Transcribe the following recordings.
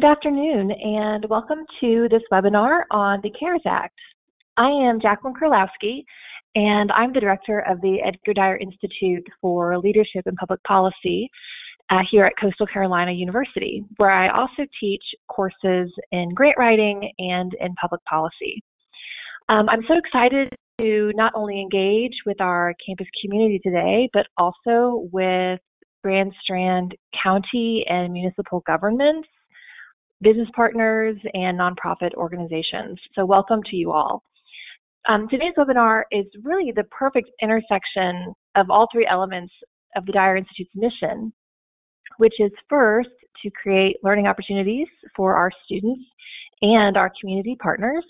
Good afternoon, and welcome to this webinar on the CARES Act. I am Jacqueline Kurlowski, and I'm the director of the Edgar Dyer Institute for Leadership and Public Policy uh, here at Coastal Carolina University, where I also teach courses in grant writing and in public policy. Um, I'm so excited to not only engage with our campus community today, but also with Grand Strand County and municipal governments, business partners, and nonprofit organizations. So welcome to you all. Um, today's webinar is really the perfect intersection of all three elements of the Dyer Institute's mission, which is first to create learning opportunities for our students and our community partners.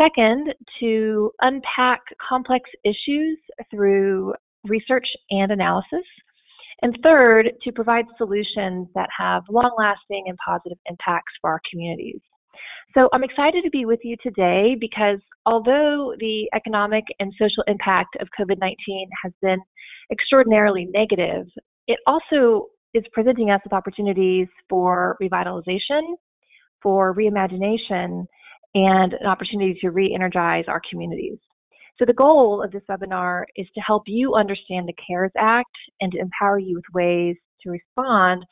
Second, to unpack complex issues through research and analysis. And third, to provide solutions that have long lasting and positive impacts for our communities. So I'm excited to be with you today because although the economic and social impact of COVID 19 has been extraordinarily negative, it also is presenting us with opportunities for revitalization, for reimagination, and an opportunity to re energize our communities. So the goal of this webinar is to help you understand the CARES Act and to empower you with ways to respond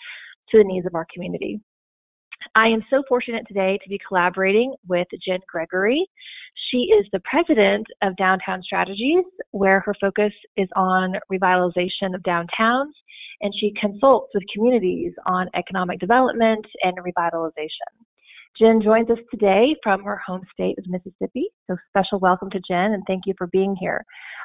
to the needs of our community. I am so fortunate today to be collaborating with Jen Gregory. She is the president of Downtown Strategies, where her focus is on revitalization of downtowns, and she consults with communities on economic development and revitalization. Jen joins us today from her home state of Mississippi. So special welcome to Jen and thank you for being here.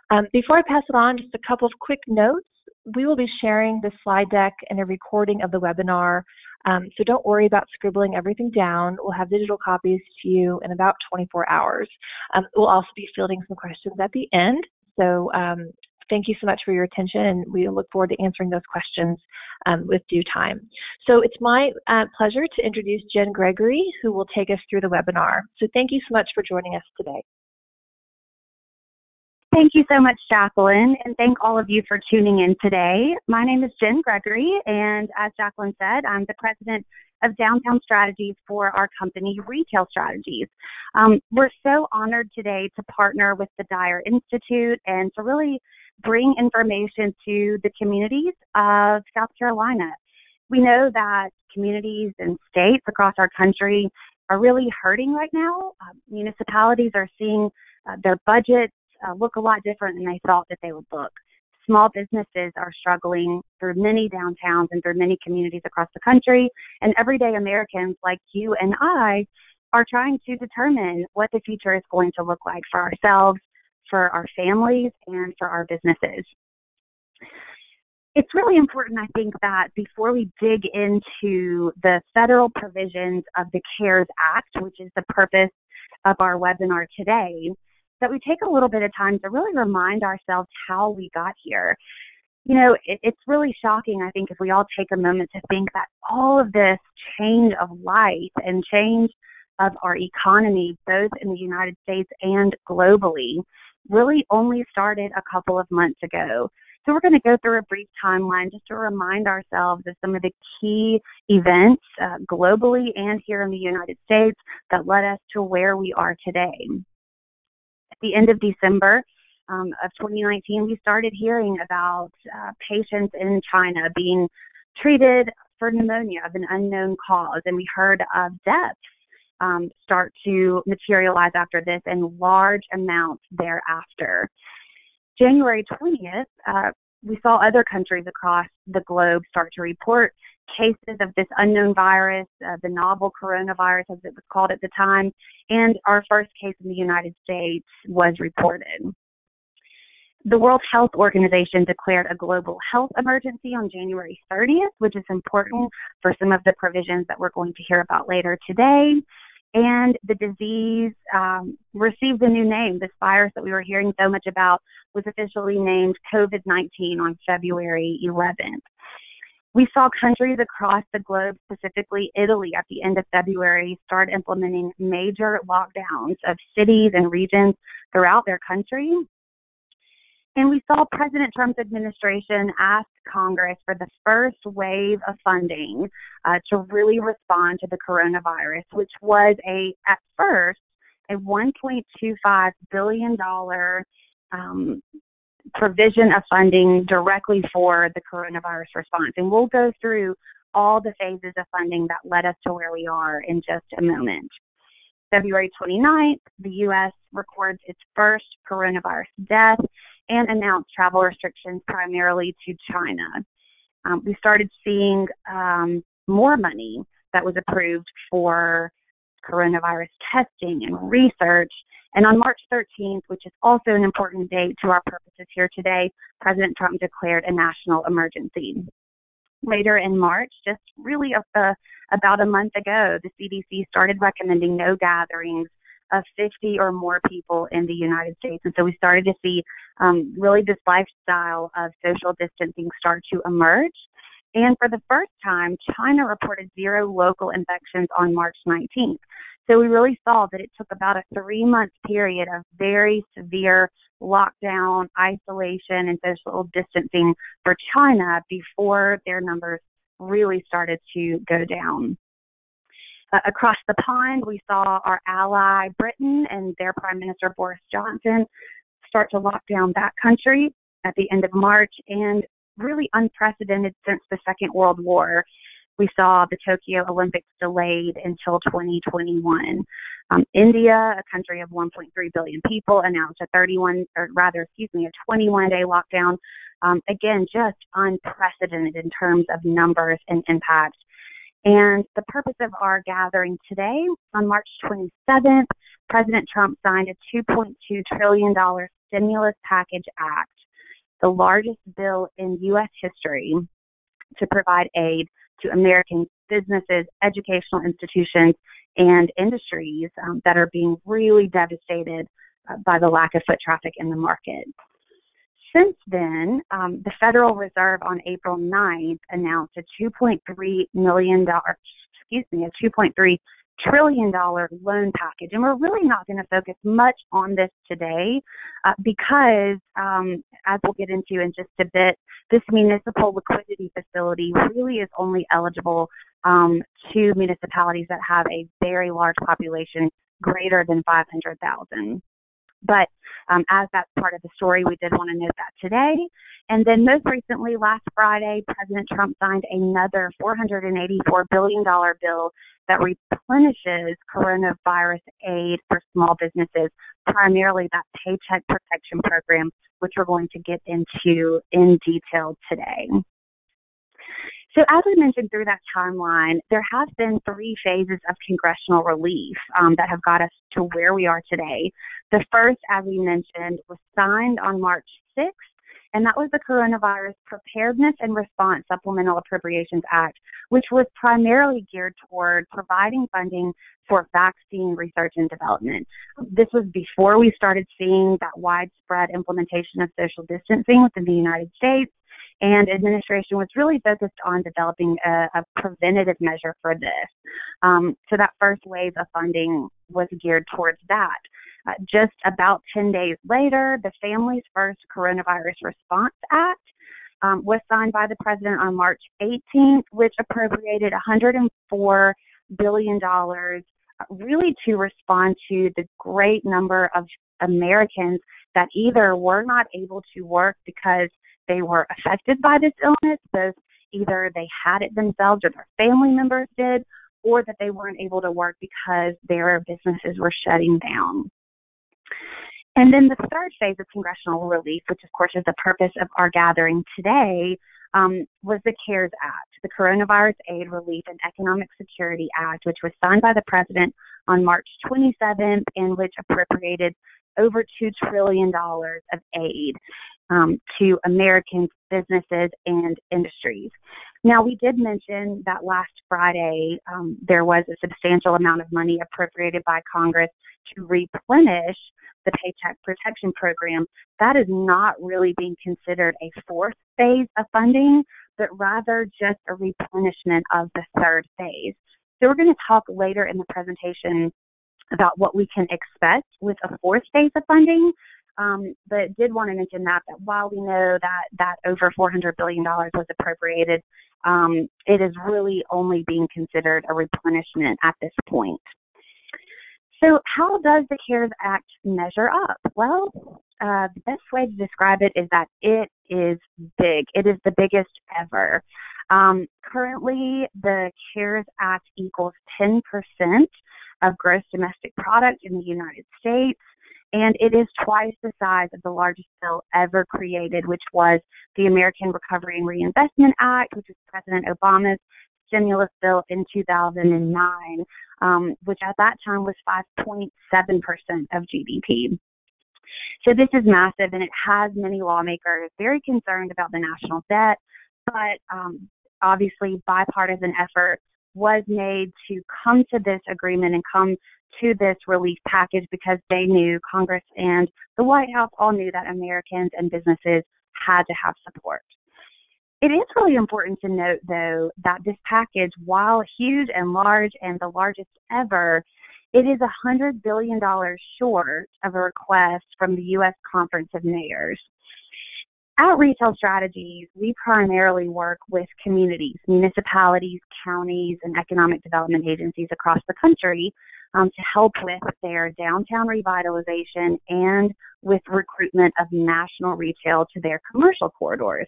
Um, before I pass it on, just a couple of quick notes. We will be sharing the slide deck and a recording of the webinar. Um, so don't worry about scribbling everything down. We'll have digital copies to you in about 24 hours. Um, we'll also be fielding some questions at the end. So um, thank you so much for your attention, and we look forward to answering those questions um, with due time. So it's my uh, pleasure to introduce Jen Gregory, who will take us through the webinar. So thank you so much for joining us today. Thank you so much, Jacqueline, and thank all of you for tuning in today. My name is Jen Gregory, and as Jacqueline said, I'm the president of downtown strategies for our company, Retail Strategies. Um, we're so honored today to partner with the Dyer Institute and to really bring information to the communities of South Carolina. We know that communities and states across our country are really hurting right now. Uh, municipalities are seeing uh, their budgets uh, look a lot different than they thought that they would look. Small businesses are struggling through many downtowns and through many communities across the country, and everyday Americans like you and I are trying to determine what the future is going to look like for ourselves for our families and for our businesses. It's really important, I think, that before we dig into the federal provisions of the CARES Act, which is the purpose of our webinar today, that we take a little bit of time to really remind ourselves how we got here. You know, it, it's really shocking, I think, if we all take a moment to think that all of this change of life and change of our economy, both in the United States and globally, really only started a couple of months ago. So we're going to go through a brief timeline just to remind ourselves of some of the key events uh, globally and here in the United States that led us to where we are today. At the end of December um, of 2019, we started hearing about uh, patients in China being treated for pneumonia of an unknown cause, and we heard of deaths um, start to materialize after this in large amounts thereafter. January 20th, uh, we saw other countries across the globe start to report cases of this unknown virus, uh, the novel coronavirus as it was called at the time, and our first case in the United States was reported. The World Health Organization declared a global health emergency on January 30th, which is important for some of the provisions that we're going to hear about later today. And the disease um, received a new name. This virus that we were hearing so much about was officially named COVID 19 on February 11th. We saw countries across the globe, specifically Italy, at the end of February, start implementing major lockdowns of cities and regions throughout their country And we saw President Trump's administration ask Congress for the first wave of funding uh, to really respond to the coronavirus, which was a, at first, a $1.25 billion um, provision of funding directly for the coronavirus response. And we'll go through all the phases of funding that led us to where we are in just a moment. February 29th, the U.S. records its first coronavirus death and announced travel restrictions primarily to China. Um, we started seeing um, more money that was approved for coronavirus testing and research. And on March 13th, which is also an important date to our purposes here today, President Trump declared a national emergency. Later in March, just really a, a, about a month ago, the CDC started recommending no gatherings of 50 or more people in the United States. And so we started to see um, really this lifestyle of social distancing start to emerge. And for the first time, China reported zero local infections on March 19th. So we really saw that it took about a three month period of very severe lockdown, isolation, and social distancing for China before their numbers really started to go down. Uh, across the pond, we saw our ally Britain and their Prime Minister Boris Johnson start to lock down that country at the end of March and really unprecedented since the Second World War. We saw the Tokyo Olympics delayed until 2021. Um, India, a country of 1.3 billion people, announced a 31, or rather, excuse me, a 21 day lockdown. Um, again, just unprecedented in terms of numbers and impact. And the purpose of our gathering today, on March 27th, President Trump signed a $2.2 trillion stimulus package act, the largest bill in U.S. history to provide aid to American businesses, educational institutions, and industries um, that are being really devastated uh, by the lack of foot traffic in the market. Since then, um, the Federal Reserve on April 9th announced a $2.3 million, excuse me, a $2.3 trillion loan package. And we're really not going to focus much on this today uh, because, um, as we'll get into in just a bit, this municipal liquidity facility really is only eligible um, to municipalities that have a very large population greater than 500,000. But um, as that's part of the story, we did want to note that today. And then most recently, last Friday, President Trump signed another $484 billion bill that replenishes coronavirus aid for small businesses, primarily that Paycheck Protection Program, which we're going to get into in detail today. So, as we mentioned through that timeline, there have been three phases of congressional relief um, that have got us to where we are today. The first, as we mentioned, was signed on March 6th, and that was the Coronavirus Preparedness and Response Supplemental Appropriations Act, which was primarily geared toward providing funding for vaccine research and development. This was before we started seeing that widespread implementation of social distancing within the United States and administration was really focused on developing a, a preventative measure for this. Um, so that first wave of funding was geared towards that. Uh, just about 10 days later, the Families First Coronavirus Response Act um, was signed by the president on March 18th, which appropriated $104 billion uh, really to respond to the great number of Americans that either were not able to work because they were affected by this illness, both either they had it themselves or their family members did, or that they weren't able to work because their businesses were shutting down. And then the third phase of congressional relief, which of course is the purpose of our gathering today, um, was the CARES Act, the Coronavirus Aid, Relief, and Economic Security Act, which was signed by the President on March 27th and which appropriated over $2 trillion of aid um, to American businesses and industries. Now, we did mention that last Friday um, there was a substantial amount of money appropriated by Congress to replenish the Paycheck Protection Program. That is not really being considered a fourth phase of funding, but rather just a replenishment of the third phase. So, we're going to talk later in the presentation about what we can expect with a fourth phase of funding. Um, but did want to mention that, that while we know that that over $400 billion was appropriated, um, it is really only being considered a replenishment at this point. So, how does the CARES Act measure up? Well, uh, the best way to describe it is that it is big. It is the biggest ever. Um, currently, the CARES Act equals 10% of gross domestic product in the United States, and it is twice the size of the largest bill ever created, which was the American Recovery and Reinvestment Act, which was President Obama's stimulus bill in 2009, um, which at that time was 5.7% of GDP. So this is massive, and it has many lawmakers very concerned about the national debt. But um, obviously, bipartisan effort was made to come to this agreement and come to this relief package because they knew Congress and the White House all knew that Americans and businesses had to have support. It is really important to note, though, that this package, while huge and large and the largest ever, it is $100 billion short of a request from the U.S. Conference of Mayors. At Retail Strategies, we primarily work with communities, municipalities, counties, and economic development agencies across the country um, to help with their downtown revitalization and with recruitment of national retail to their commercial corridors.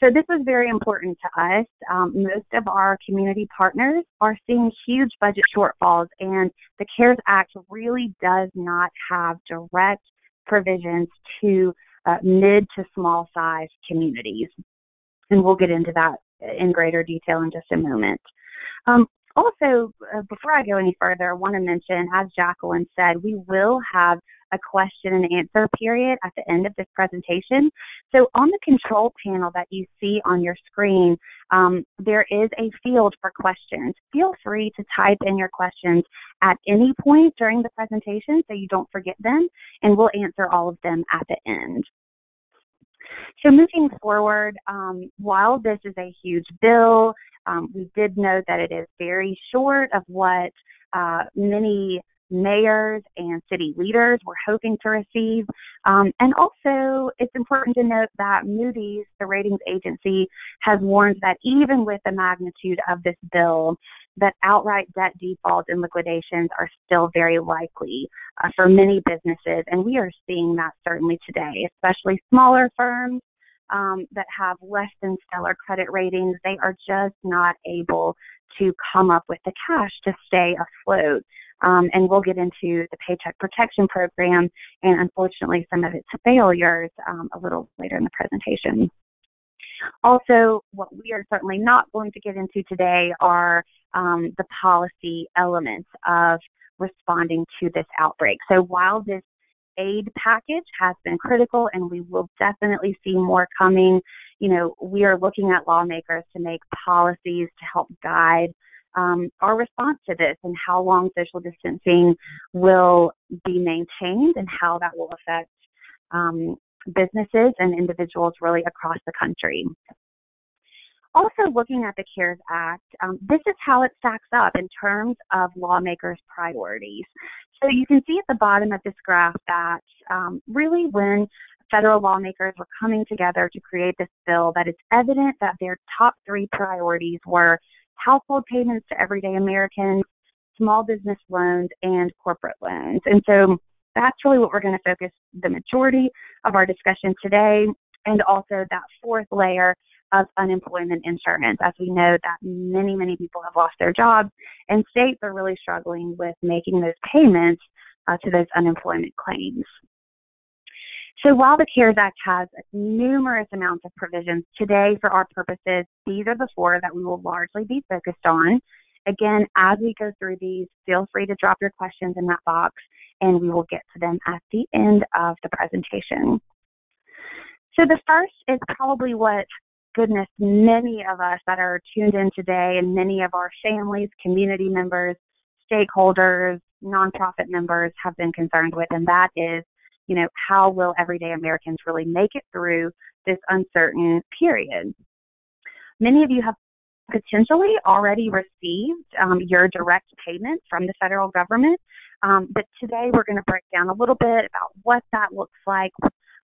So this was very important to us. Um, most of our community partners are seeing huge budget shortfalls, and the CARES Act really does not have direct provisions to uh, mid to small size communities. And we'll get into that in greater detail in just a moment. Um, also, uh, before I go any further, I want to mention, as Jacqueline said, we will have a question and answer period at the end of this presentation. So on the control panel that you see on your screen, um, there is a field for questions. Feel free to type in your questions at any point during the presentation so you don't forget them, and we'll answer all of them at the end. So moving forward, um, while this is a huge bill, um, we did note that it is very short of what uh, many mayors and city leaders were hoping to receive. Um, and also, it's important to note that Moody's, the ratings agency, has warned that even with the magnitude of this bill, that outright debt defaults and liquidations are still very likely uh, for many businesses. And we are seeing that certainly today, especially smaller firms um, that have less than stellar credit ratings, they are just not able to come up with the cash to stay afloat. Um, and we'll get into the Paycheck Protection Program and unfortunately some of its failures um, a little later in the presentation. Also, what we are certainly not going to get into today are um, the policy elements of responding to this outbreak. So while this aid package has been critical and we will definitely see more coming. You know, we are looking at lawmakers to make policies to help guide um, our response to this and how long social distancing will be maintained and how that will affect um, businesses and individuals really across the country. Also, looking at the CARES Act, um, this is how it stacks up in terms of lawmakers' priorities. So you can see at the bottom of this graph that um, really when federal lawmakers were coming together to create this bill, that it's evident that their top three priorities were household payments to everyday Americans, small business loans, and corporate loans. And so that's really what we're going to focus the majority of our discussion today, and also that fourth layer of unemployment insurance, as we know that many, many people have lost their jobs, and states are really struggling with making those payments uh, to those unemployment claims. So while the CARES Act has numerous amounts of provisions, today for our purposes, these are the four that we will largely be focused on. Again, as we go through these, feel free to drop your questions in that box and we will get to them at the end of the presentation. So the first is probably what goodness, many of us that are tuned in today and many of our families, community members, stakeholders, nonprofit members have been concerned with, and that is, you know, how will everyday Americans really make it through this uncertain period? Many of you have potentially already received um, your direct payment from the federal government. Um, but today we're going to break down a little bit about what that looks like,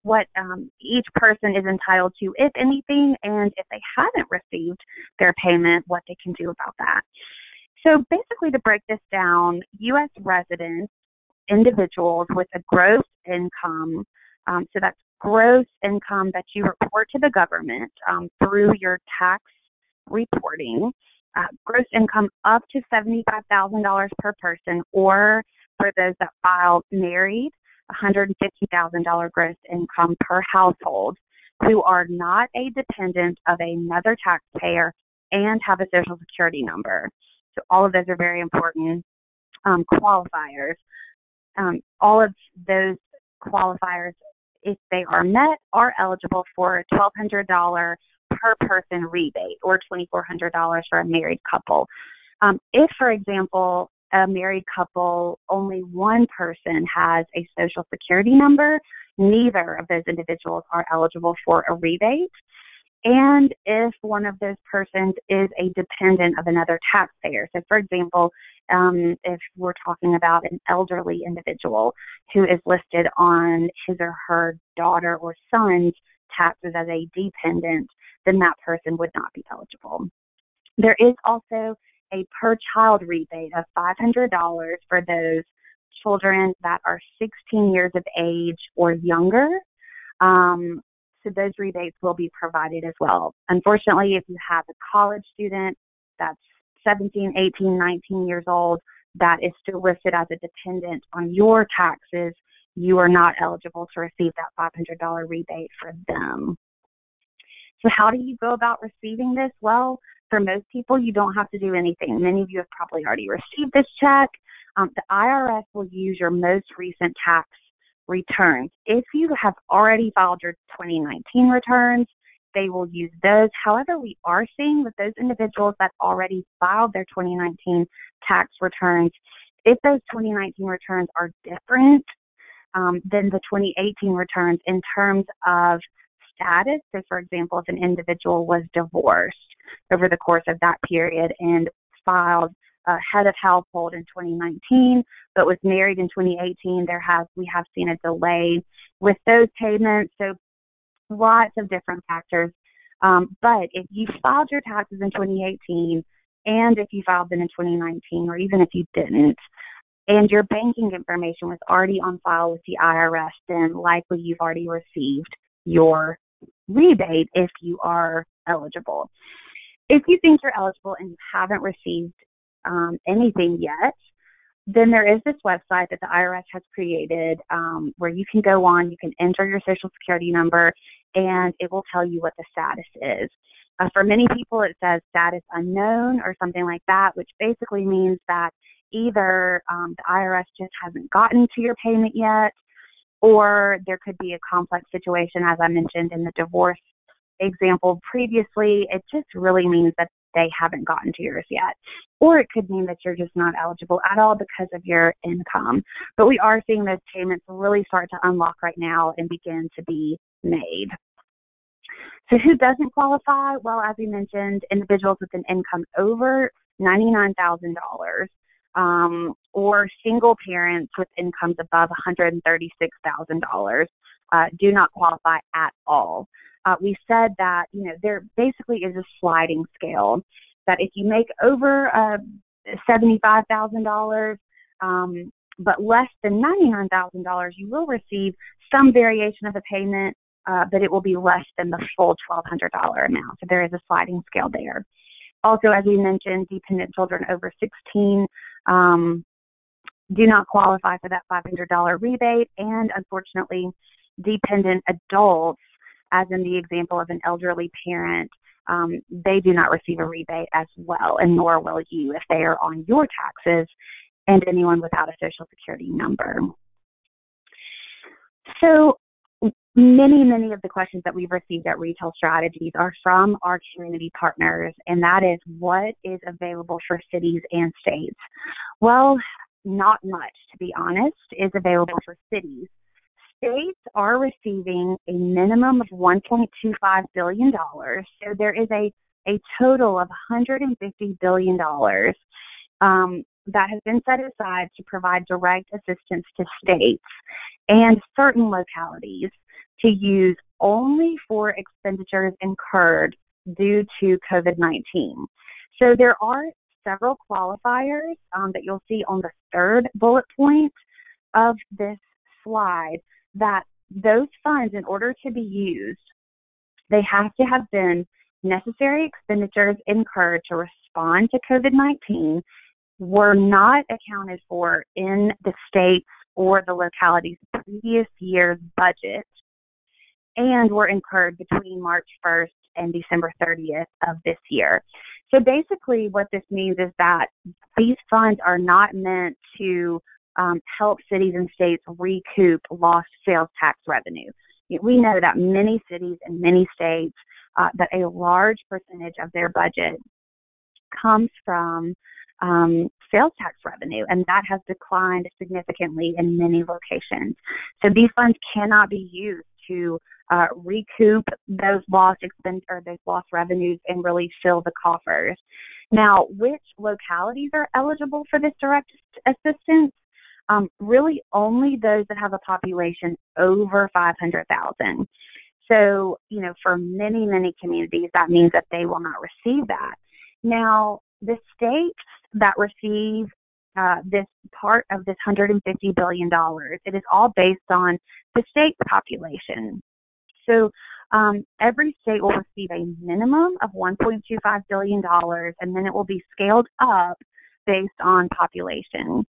what um, each person is entitled to, if anything, and if they haven't received their payment, what they can do about that. So basically, to break this down, U.S. residents, individuals with a gross income, um, so that's gross income that you report to the government um, through your tax reporting, uh, gross income up to $75,000 per person, or for those that file married, $150,000 gross income per household who are not a dependent of another taxpayer and have a social security number. So all of those are very important um, qualifiers. Um, all of those qualifiers, if they are met, are eligible for a $1,200 per person rebate or $2,400 for a married couple. Um, if, for example, a married couple, only one person has a social security number, neither of those individuals are eligible for a rebate. And if one of those persons is a dependent of another taxpayer. So, for example, um, if we're talking about an elderly individual who is listed on his or her daughter or son's taxes as a dependent, then that person would not be eligible. There is also a per child rebate of $500 for those children that are 16 years of age or younger. Um, those rebates will be provided as well. Unfortunately, if you have a college student that's 17, 18, 19 years old that is still listed as a dependent on your taxes, you are not eligible to receive that $500 rebate for them. So, how do you go about receiving this? Well, for most people, you don't have to do anything. Many of you have probably already received this check. Um, the IRS will use your most recent tax returns. If you have already filed your 2019 returns, they will use those. However, we are seeing with those individuals that already filed their 2019 tax returns, if those 2019 returns are different um, than the 2018 returns in terms of status, so for example, if an individual was divorced, over the course of that period and filed uh, head of household in 2019, but was married in 2018. There has we have seen a delay with those payments. So lots of different factors. Um, but if you filed your taxes in 2018 and if you filed them in 2019, or even if you didn't, and your banking information was already on file with the IRS, then likely you've already received your rebate if you are eligible. If you think you're eligible and you haven't received um, anything yet, then there is this website that the IRS has created um, where you can go on, you can enter your social security number, and it will tell you what the status is. Uh, for many people, it says status unknown or something like that, which basically means that either um, the IRS just hasn't gotten to your payment yet, or there could be a complex situation, as I mentioned in the divorce example previously, it just really means that they haven't gotten to yours yet. Or it could mean that you're just not eligible at all because of your income. But we are seeing those payments really start to unlock right now and begin to be made. So who doesn't qualify? Well, as we mentioned, individuals with an income over $99,000 um, or single parents with incomes above $136,000 uh, do not qualify at all uh, we said that you know there basically is a sliding scale that if you make over uh, seventy-five thousand um, dollars, but less than ninety-nine thousand dollars, you will receive some variation of the payment, uh, but it will be less than the full twelve hundred dollar amount. So there is a sliding scale there. Also, as we mentioned, dependent children over sixteen. Um, do not qualify for that $500 rebate, and unfortunately, dependent adults as in the example of an elderly parent, um, they do not receive a rebate as well, and nor will you if they are on your taxes and anyone without a social security number. So, many, many of the questions that we've received at Retail Strategies are from our community partners, and that is what is available for cities and states? Well, not much, to be honest, is available for cities states are receiving a minimum of $1.25 billion. So there is a, a total of $150 billion um, that has been set aside to provide direct assistance to states and certain localities to use only for expenditures incurred due to COVID 19. So there are several qualifiers um, that you'll see on the third bullet point of this slide that those funds, in order to be used, they have to have been necessary expenditures incurred to respond to COVID 19 were not accounted for in the state's or the locality's previous year's budget and were incurred between March 1st and December 30th of this year. So basically, what this means is that these funds are not meant to um, help cities and states recoup lost sales tax revenue. We know that many cities and many states, uh, that a large percentage of their budget comes from um, sales tax revenue, and that has declined significantly in many locations. So these funds cannot be used to uh, recoup those lost expense or those lost revenues and really fill the coffers. Now, which localities are eligible for this direct assistance? Um, really, only those that have a population over 500,000. So, you know, for many, many communities, that means that they will not receive that. Now, the states that receive uh, this part of this $150 billion, it is all based on the state's population. So um, every state will receive a minimum of $1.25 billion, and then it will be scaled up based on population.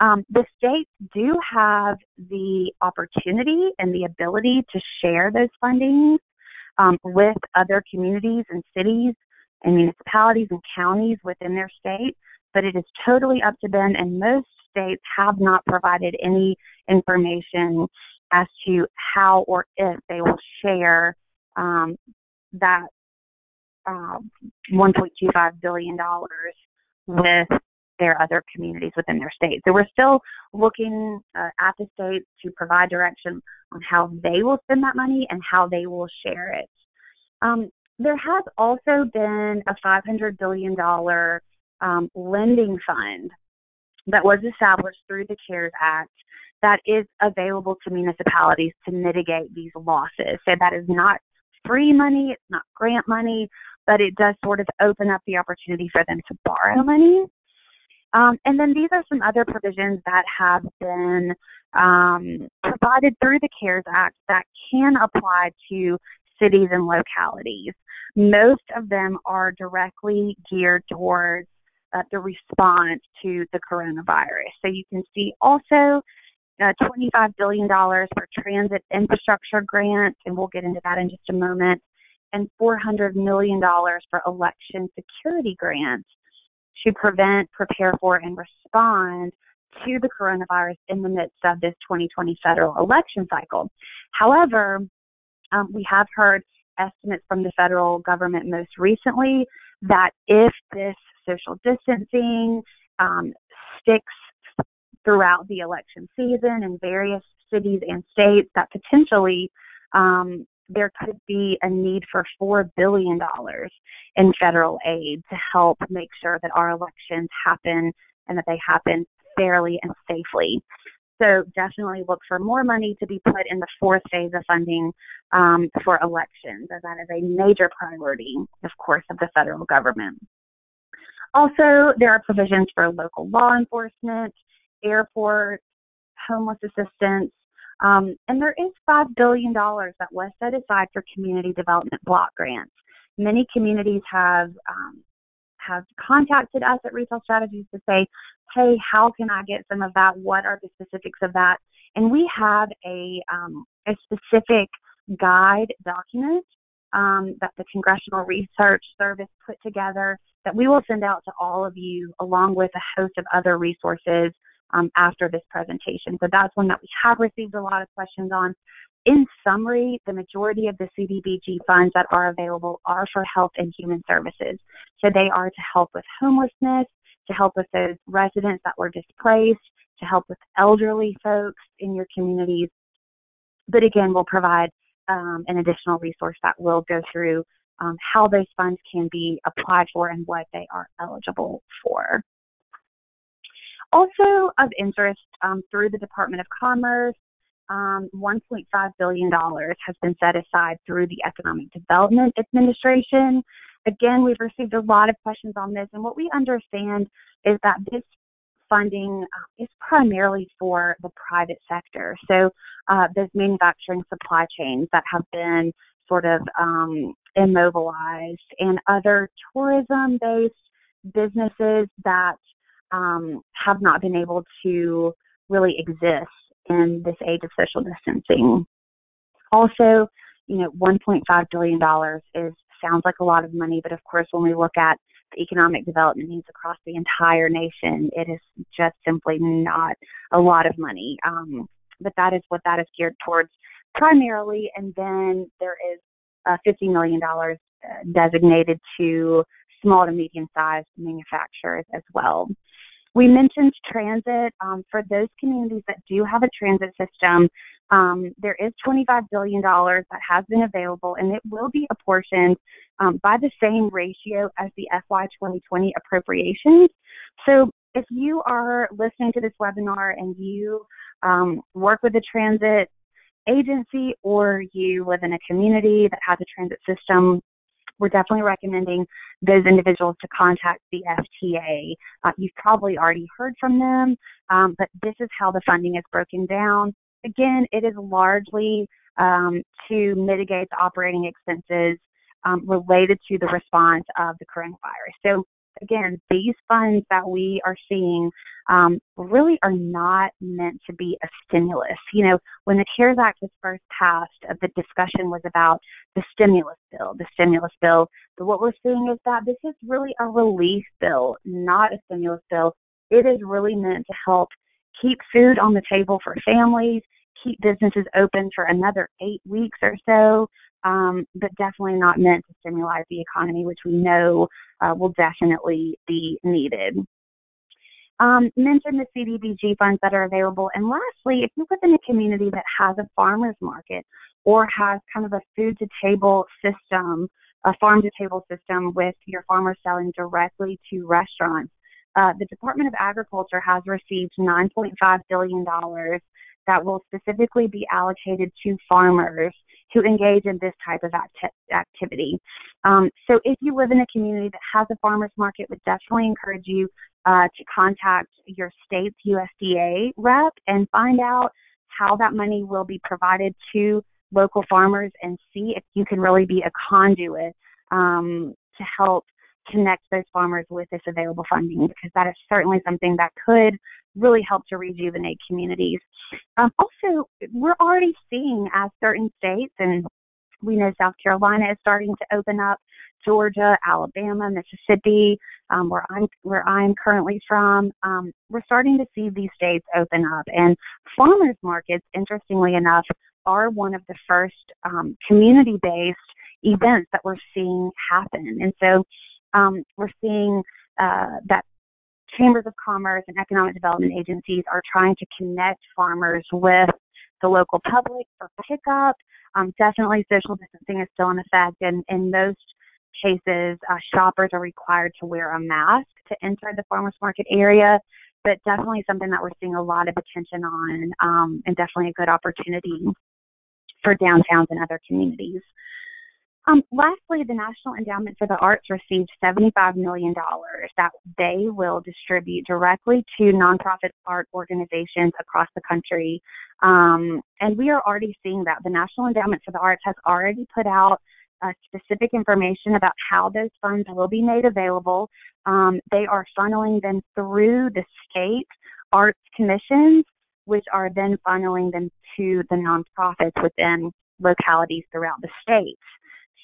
Um, the states do have the opportunity and the ability to share those fundings um, with other communities and cities and municipalities and counties within their state, but it is totally up to them, and most states have not provided any information as to how or if they will share um, that uh, $1.25 billion with their other communities within their state. So we're still looking uh, at the states to provide direction on how they will spend that money and how they will share it. Um, there has also been a $500 billion um, lending fund that was established through the CARES Act that is available to municipalities to mitigate these losses. So that is not free money, it's not grant money, but it does sort of open up the opportunity for them to borrow money. Um, and then these are some other provisions that have been um, provided through the CARES Act that can apply to cities and localities. Most of them are directly geared towards uh, the response to the coronavirus. So you can see also uh, $25 billion for transit infrastructure grants, and we'll get into that in just a moment, and $400 million for election security grants to prevent, prepare for, and respond to the coronavirus in the midst of this 2020 federal election cycle. However, um, we have heard estimates from the federal government most recently that if this social distancing um, sticks throughout the election season in various cities and states that potentially um, there could be a need for $4 billion in federal aid to help make sure that our elections happen and that they happen fairly and safely. So definitely look for more money to be put in the fourth phase of funding um, for elections, as that is a major priority, of course, of the federal government. Also, there are provisions for local law enforcement, airports, homeless assistance, um, and there is $5 billion that was set aside for community development block grants. Many communities have um, have contacted us at Retail Strategies to say, hey, how can I get some of that? What are the specifics of that? And we have a, um, a specific guide document um, that the Congressional Research Service put together that we will send out to all of you along with a host of other resources um, after this presentation. So that's one that we have received a lot of questions on. In summary, the majority of the CDBG funds that are available are for health and human services. So they are to help with homelessness, to help with those residents that were displaced, to help with elderly folks in your communities. But again, we'll provide um, an additional resource that will go through um, how those funds can be applied for and what they are eligible for. Also of interest um, through the Department of Commerce, um, $1.5 billion has been set aside through the Economic Development Administration. Again, we've received a lot of questions on this, and what we understand is that this funding uh, is primarily for the private sector. So, uh, those manufacturing supply chains that have been sort of um, immobilized and other tourism based businesses that um, have not been able to really exist in this age of social distancing. Also, you know, $1.5 billion is sounds like a lot of money, but of course, when we look at the economic development needs across the entire nation, it is just simply not a lot of money. Um, but that is what that is geared towards primarily. And then there is uh, $50 million uh, designated to small to medium sized manufacturers as well. We mentioned transit. Um, for those communities that do have a transit system, um, there is $25 billion that has been available, and it will be apportioned um, by the same ratio as the FY 2020 appropriations. So if you are listening to this webinar and you um, work with a transit agency or you live in a community that has a transit system, we're definitely recommending those individuals to contact the FTA. Uh, you've probably already heard from them, um, but this is how the funding is broken down. Again, it is largely um, to mitigate the operating expenses um, related to the response of the coronavirus. So again, these funds that we are seeing um, really are not meant to be a stimulus. You know, when the CARES Act was first passed, uh, the discussion was about the stimulus bill, the stimulus bill. But what we're seeing is that this is really a relief bill, not a stimulus bill. It is really meant to help keep food on the table for families, keep businesses open for another eight weeks or so, um, but definitely not meant to stimulate the economy, which we know uh, will definitely be needed. Um, mention the CDBG funds that are available. And lastly, if you live in a community that has a farmer's market or has kind of a food to table system, a farm to table system with your farmers selling directly to restaurants, uh, the Department of Agriculture has received $9.5 billion that will specifically be allocated to farmers who engage in this type of acti- activity. Um, so if you live in a community that has a farmers market, would definitely encourage you uh, to contact your state's USDA rep and find out how that money will be provided to local farmers and see if you can really be a conduit um, to help connect those farmers with this available funding because that is certainly something that could really help to rejuvenate communities. Um, also, we're already seeing as certain states, and we know South Carolina is starting to open up, Georgia, Alabama, Mississippi, um, where I'm where I'm currently from, um, we're starting to see these states open up, and farmers markets, interestingly enough, are one of the first um, community-based events that we're seeing happen, and so um, we're seeing uh, that chambers of commerce and economic development agencies are trying to connect farmers with the local public for pickup. Um, definitely, social distancing is still in effect, and in most cases, uh, shoppers are required to wear a mask to enter the farmers market area. But definitely something that we're seeing a lot of attention on, um, and definitely a good opportunity for downtowns and other communities. Um, lastly, the National Endowment for the Arts received $75 million that they will distribute directly to nonprofit art organizations across the country. Um, and we are already seeing that. The National Endowment for the Arts has already put out uh, specific information about how those funds will be made available. Um, they are funneling them through the state arts commissions, which are then funneling them to the nonprofits within localities throughout the state.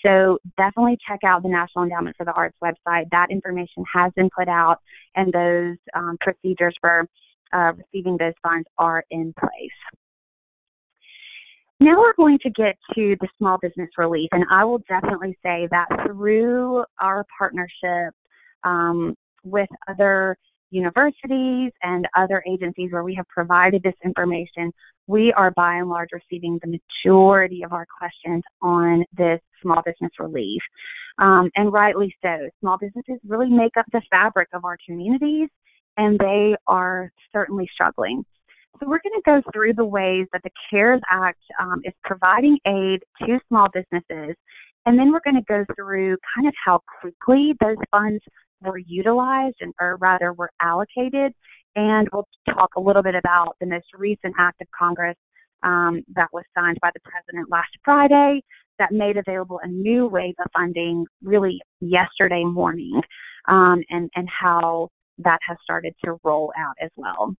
So definitely check out the National Endowment for the Arts website. That information has been put out, and those um, procedures for uh, receiving those funds are in place. Now we're going to get to the small business relief, and I will definitely say that through our partnership um, with other universities and other agencies where we have provided this information, we are by and large receiving the majority of our questions on this small business relief. Um, and rightly so. Small businesses really make up the fabric of our communities and they are certainly struggling. So we're going to go through the ways that the CARES Act um, is providing aid to small businesses, and then we're going to go through kind of how quickly those funds were utilized, and or rather were allocated, and we'll talk a little bit about the most recent act of Congress um, that was signed by the president last Friday that made available a new wave of funding really yesterday morning, um, and and how that has started to roll out as well.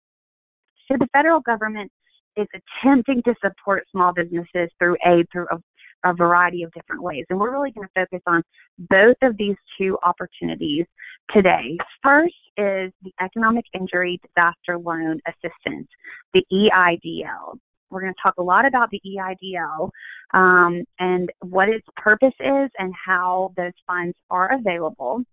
So the federal government is attempting to support small businesses through aid through a, a variety of different ways. And we're really going to focus on both of these two opportunities today. First is the Economic Injury Disaster Loan Assistance, the EIDL. We're going to talk a lot about the EIDL um, and what its purpose is and how those funds are available.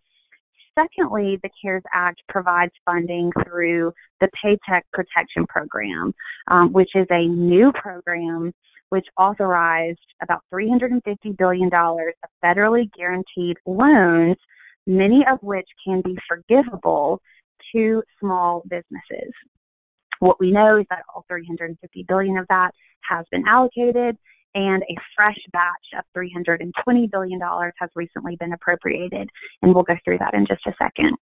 Secondly, the CARES Act provides funding through the Paycheck Protection Program, um, which is a new program which authorized about $350 billion of federally guaranteed loans, many of which can be forgivable to small businesses. What we know is that all 350 billion of that has been allocated and a fresh batch of $320 billion has recently been appropriated, and we'll go through that in just a second.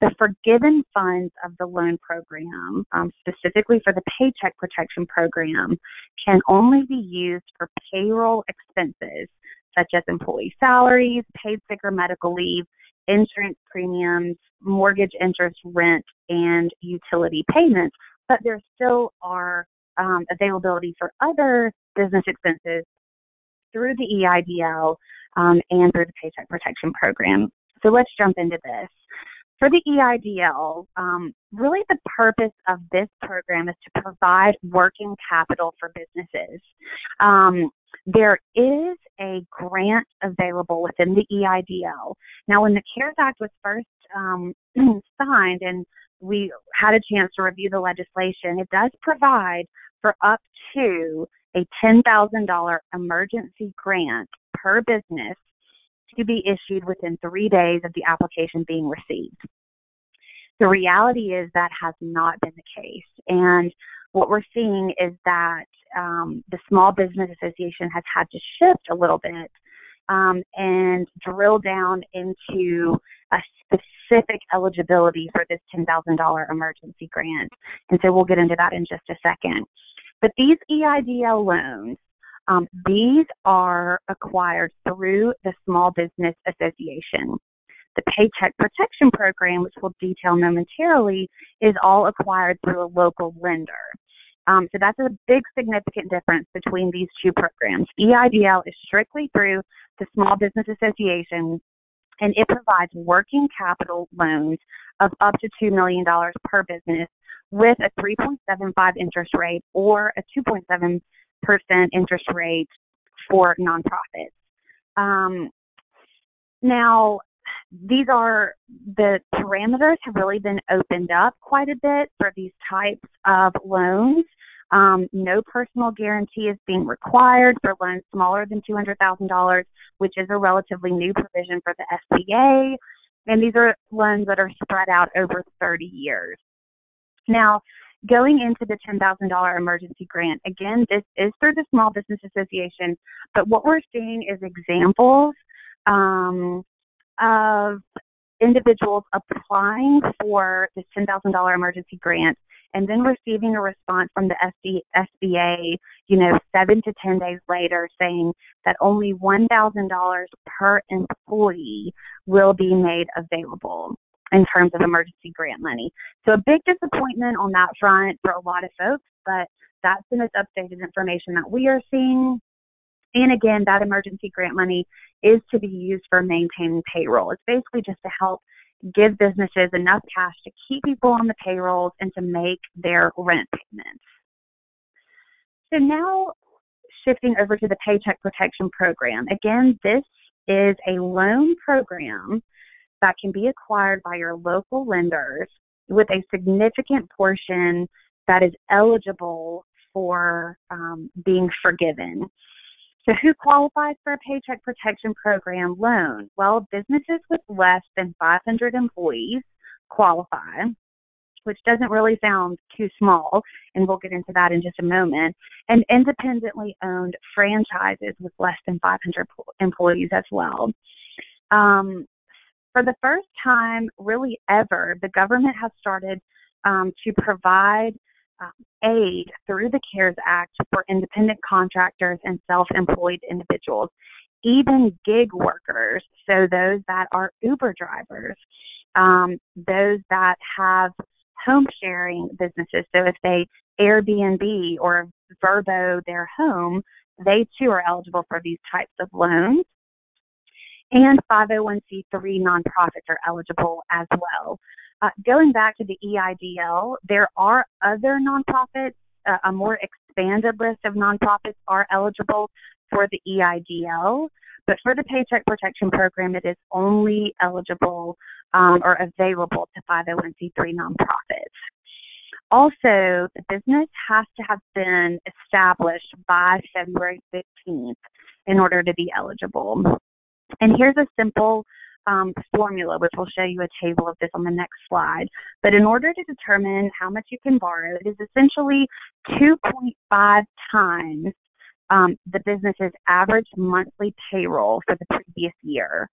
The forgiven funds of the loan program, um, specifically for the Paycheck Protection Program, can only be used for payroll expenses such as employee salaries, paid sick or medical leave, insurance premiums, mortgage interest, rent, and utility payments. But there still are um, availability for other business expenses through the EIDL um, and through the Paycheck Protection Program. So let's jump into this. For the EIDL, um, really the purpose of this program is to provide working capital for businesses. Um, there is a grant available within the EIDL. Now, when the CARES Act was first um, signed and we had a chance to review the legislation, it does provide for up to a $10,000 emergency grant per business to be issued within three days of the application being received. The reality is that has not been the case. And what we're seeing is that um, the Small Business Association has had to shift a little bit um, and drill down into a specific eligibility for this $10,000 emergency grant. And so we'll get into that in just a second. But these EIDL loans, um, these are acquired through the Small Business Association. The Paycheck Protection Program, which we'll detail momentarily, is all acquired through a local lender. Um, so that's a big significant difference between these two programs. EIDL is strictly through the Small Business Association, and it provides working capital loans of up to $2 million per business with a 3.75 interest rate or a 2.7% interest rate for nonprofits. Um, now, these are the parameters have really been opened up quite a bit for these types of loans. Um, no personal guarantee is being required for loans smaller than $200,000, which is a relatively new provision for the SBA. And these are loans that are spread out over 30 years. Now, going into the $10,000 emergency grant, again, this is through the Small Business Association, but what we're seeing is examples um, of individuals applying for this $10,000 emergency grant and then receiving a response from the SBA, you know, seven to 10 days later saying that only $1,000 per employee will be made available in terms of emergency grant money. So a big disappointment on that front for a lot of folks, but that's the most updated information that we are seeing. And again, that emergency grant money is to be used for maintaining payroll. It's basically just to help give businesses enough cash to keep people on the payrolls and to make their rent payments. So now shifting over to the Paycheck Protection Program. Again, this is a loan program that can be acquired by your local lenders with a significant portion that is eligible for um, being forgiven. So, who qualifies for a Paycheck Protection Program loan? Well, businesses with less than 500 employees qualify. which doesn't really sound too small, and we'll get into that in just a moment, and independently owned franchises with less than 500 employees as well. Um, for the first time, really ever, the government has started um, to provide um, aid through the CARES Act for independent contractors and self employed individuals, even gig workers, so those that are Uber drivers, um, those that have home sharing businesses. So if they Airbnb or Vrbo their home, they too are eligible for these types of loans. And 501c3 nonprofits are eligible as well. Uh, going back to the EIDL, there are other nonprofits, uh, a more expanded list of nonprofits are eligible for the EIDL, but for the Paycheck Protection Program, it is only eligible um, or available to 501c3 nonprofits. Also, the business has to have been established by February 15th in order to be eligible. And here's a simple um, formula, which we'll show you a table of this on the next slide. But in order to determine how much you can borrow, it is essentially 2.5 times um, the business's average monthly payroll for the previous year,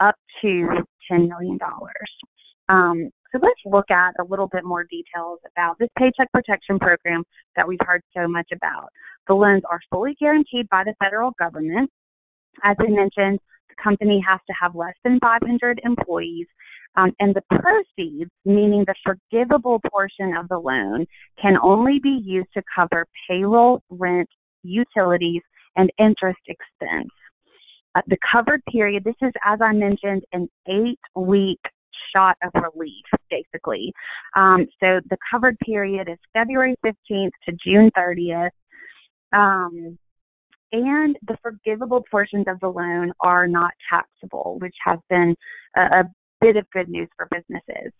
up to $10 million. Um, so let's look at a little bit more details about this paycheck protection program that we've heard so much about. The loans are fully guaranteed by the federal government. As I mentioned, company has to have less than 500 employees, um, and the proceeds, meaning the forgivable portion of the loan, can only be used to cover payroll, rent, utilities, and interest expense. Uh, the covered period, this is, as I mentioned, an eight week shot of relief, basically. Um, so the covered period is February 15th to June 30th. Um, and the forgivable portions of the loan are not taxable, which has been a, a bit of good news for businesses.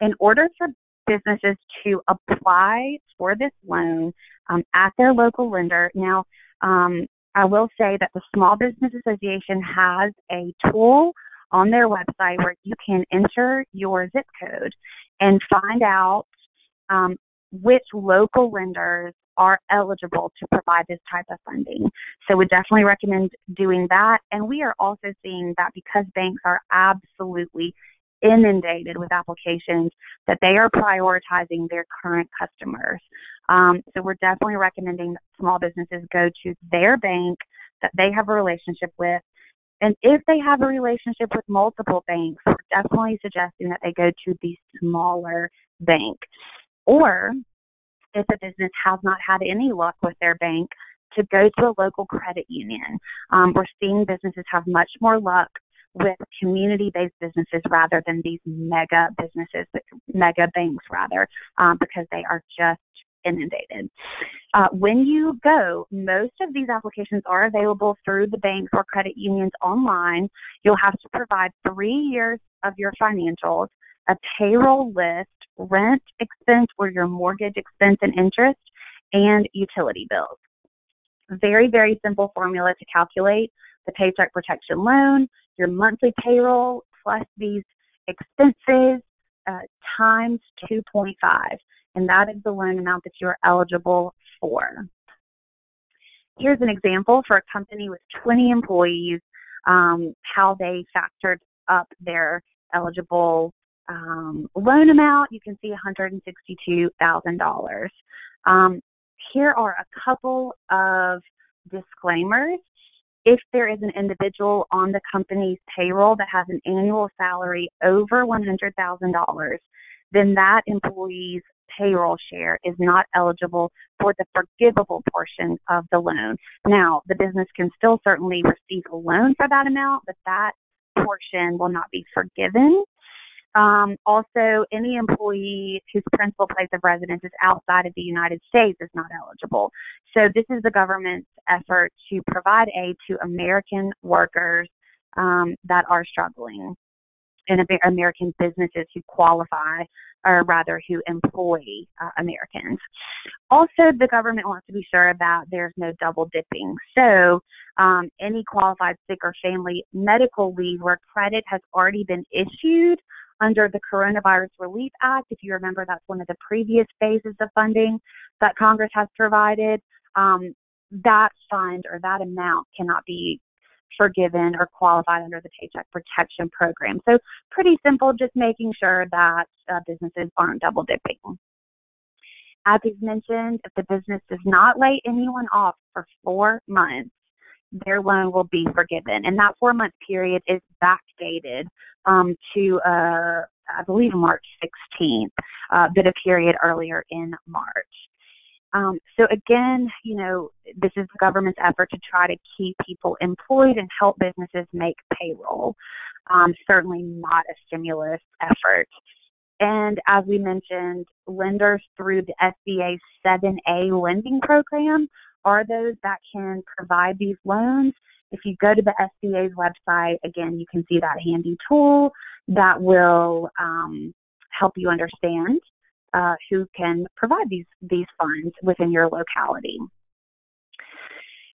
In order for businesses to apply for this loan um, at their local lender, now um, I will say that the Small Business Association has a tool on their website where you can enter your zip code and find out um, which local lenders are eligible to provide this type of funding. So we definitely recommend doing that. And we are also seeing that because banks are absolutely inundated with applications that they are prioritizing their current customers. Um, so we're definitely recommending that small businesses go to their bank that they have a relationship with. And if they have a relationship with multiple banks, we're definitely suggesting that they go to the smaller bank. Or if a business has not had any luck with their bank, to go to a local credit union. Um, we're seeing businesses have much more luck with community-based businesses rather than these mega businesses, mega banks rather, um, because they are just inundated. Uh, when you go, most of these applications are available through the banks or credit unions online. You'll have to provide three years of your financials, a payroll list, rent expense or your mortgage expense and interest, and utility bills. Very, very simple formula to calculate the paycheck protection loan, your monthly payroll plus these expenses uh, times 2.5. And that is the loan amount that you are eligible for. Here's an example for a company with 20 employees, um, how they factored up their eligible um, loan amount, you can see $162,000. Um, here are a couple of disclaimers. If there is an individual on the company's payroll that has an annual salary over $100,000, then that employee's payroll share is not eligible for the forgivable portion of the loan. Now, the business can still certainly receive a loan for that amount, but that portion will not be forgiven. Um, also, any employee whose principal place of residence is outside of the United States is not eligible. So, this is the government's effort to provide aid to American workers um, that are struggling and American businesses who qualify, or rather, who employ uh, Americans. Also, the government wants to be sure that there's no double dipping. So, um, any qualified sick or family medical leave where credit has already been issued under the Coronavirus Relief Act. If you remember, that's one of the previous phases of funding that Congress has provided. Um, that fund or that amount cannot be forgiven or qualified under the Paycheck Protection Program. So, pretty simple, just making sure that uh, businesses aren't double dipping. As we've mentioned, if the business does not lay anyone off for four months, their loan will be forgiven. And that four month period is backdated um, to, uh, I believe, March 16th, uh, but a period earlier in March. Um, so again, you know, this is the government's effort to try to keep people employed and help businesses make payroll. Um, certainly not a stimulus effort. And as we mentioned, lenders through the SBA 7A lending program are those that can provide these loans. If you go to the SBA's website, again, you can see that handy tool that will um, help you understand uh, who can provide these these funds within your locality.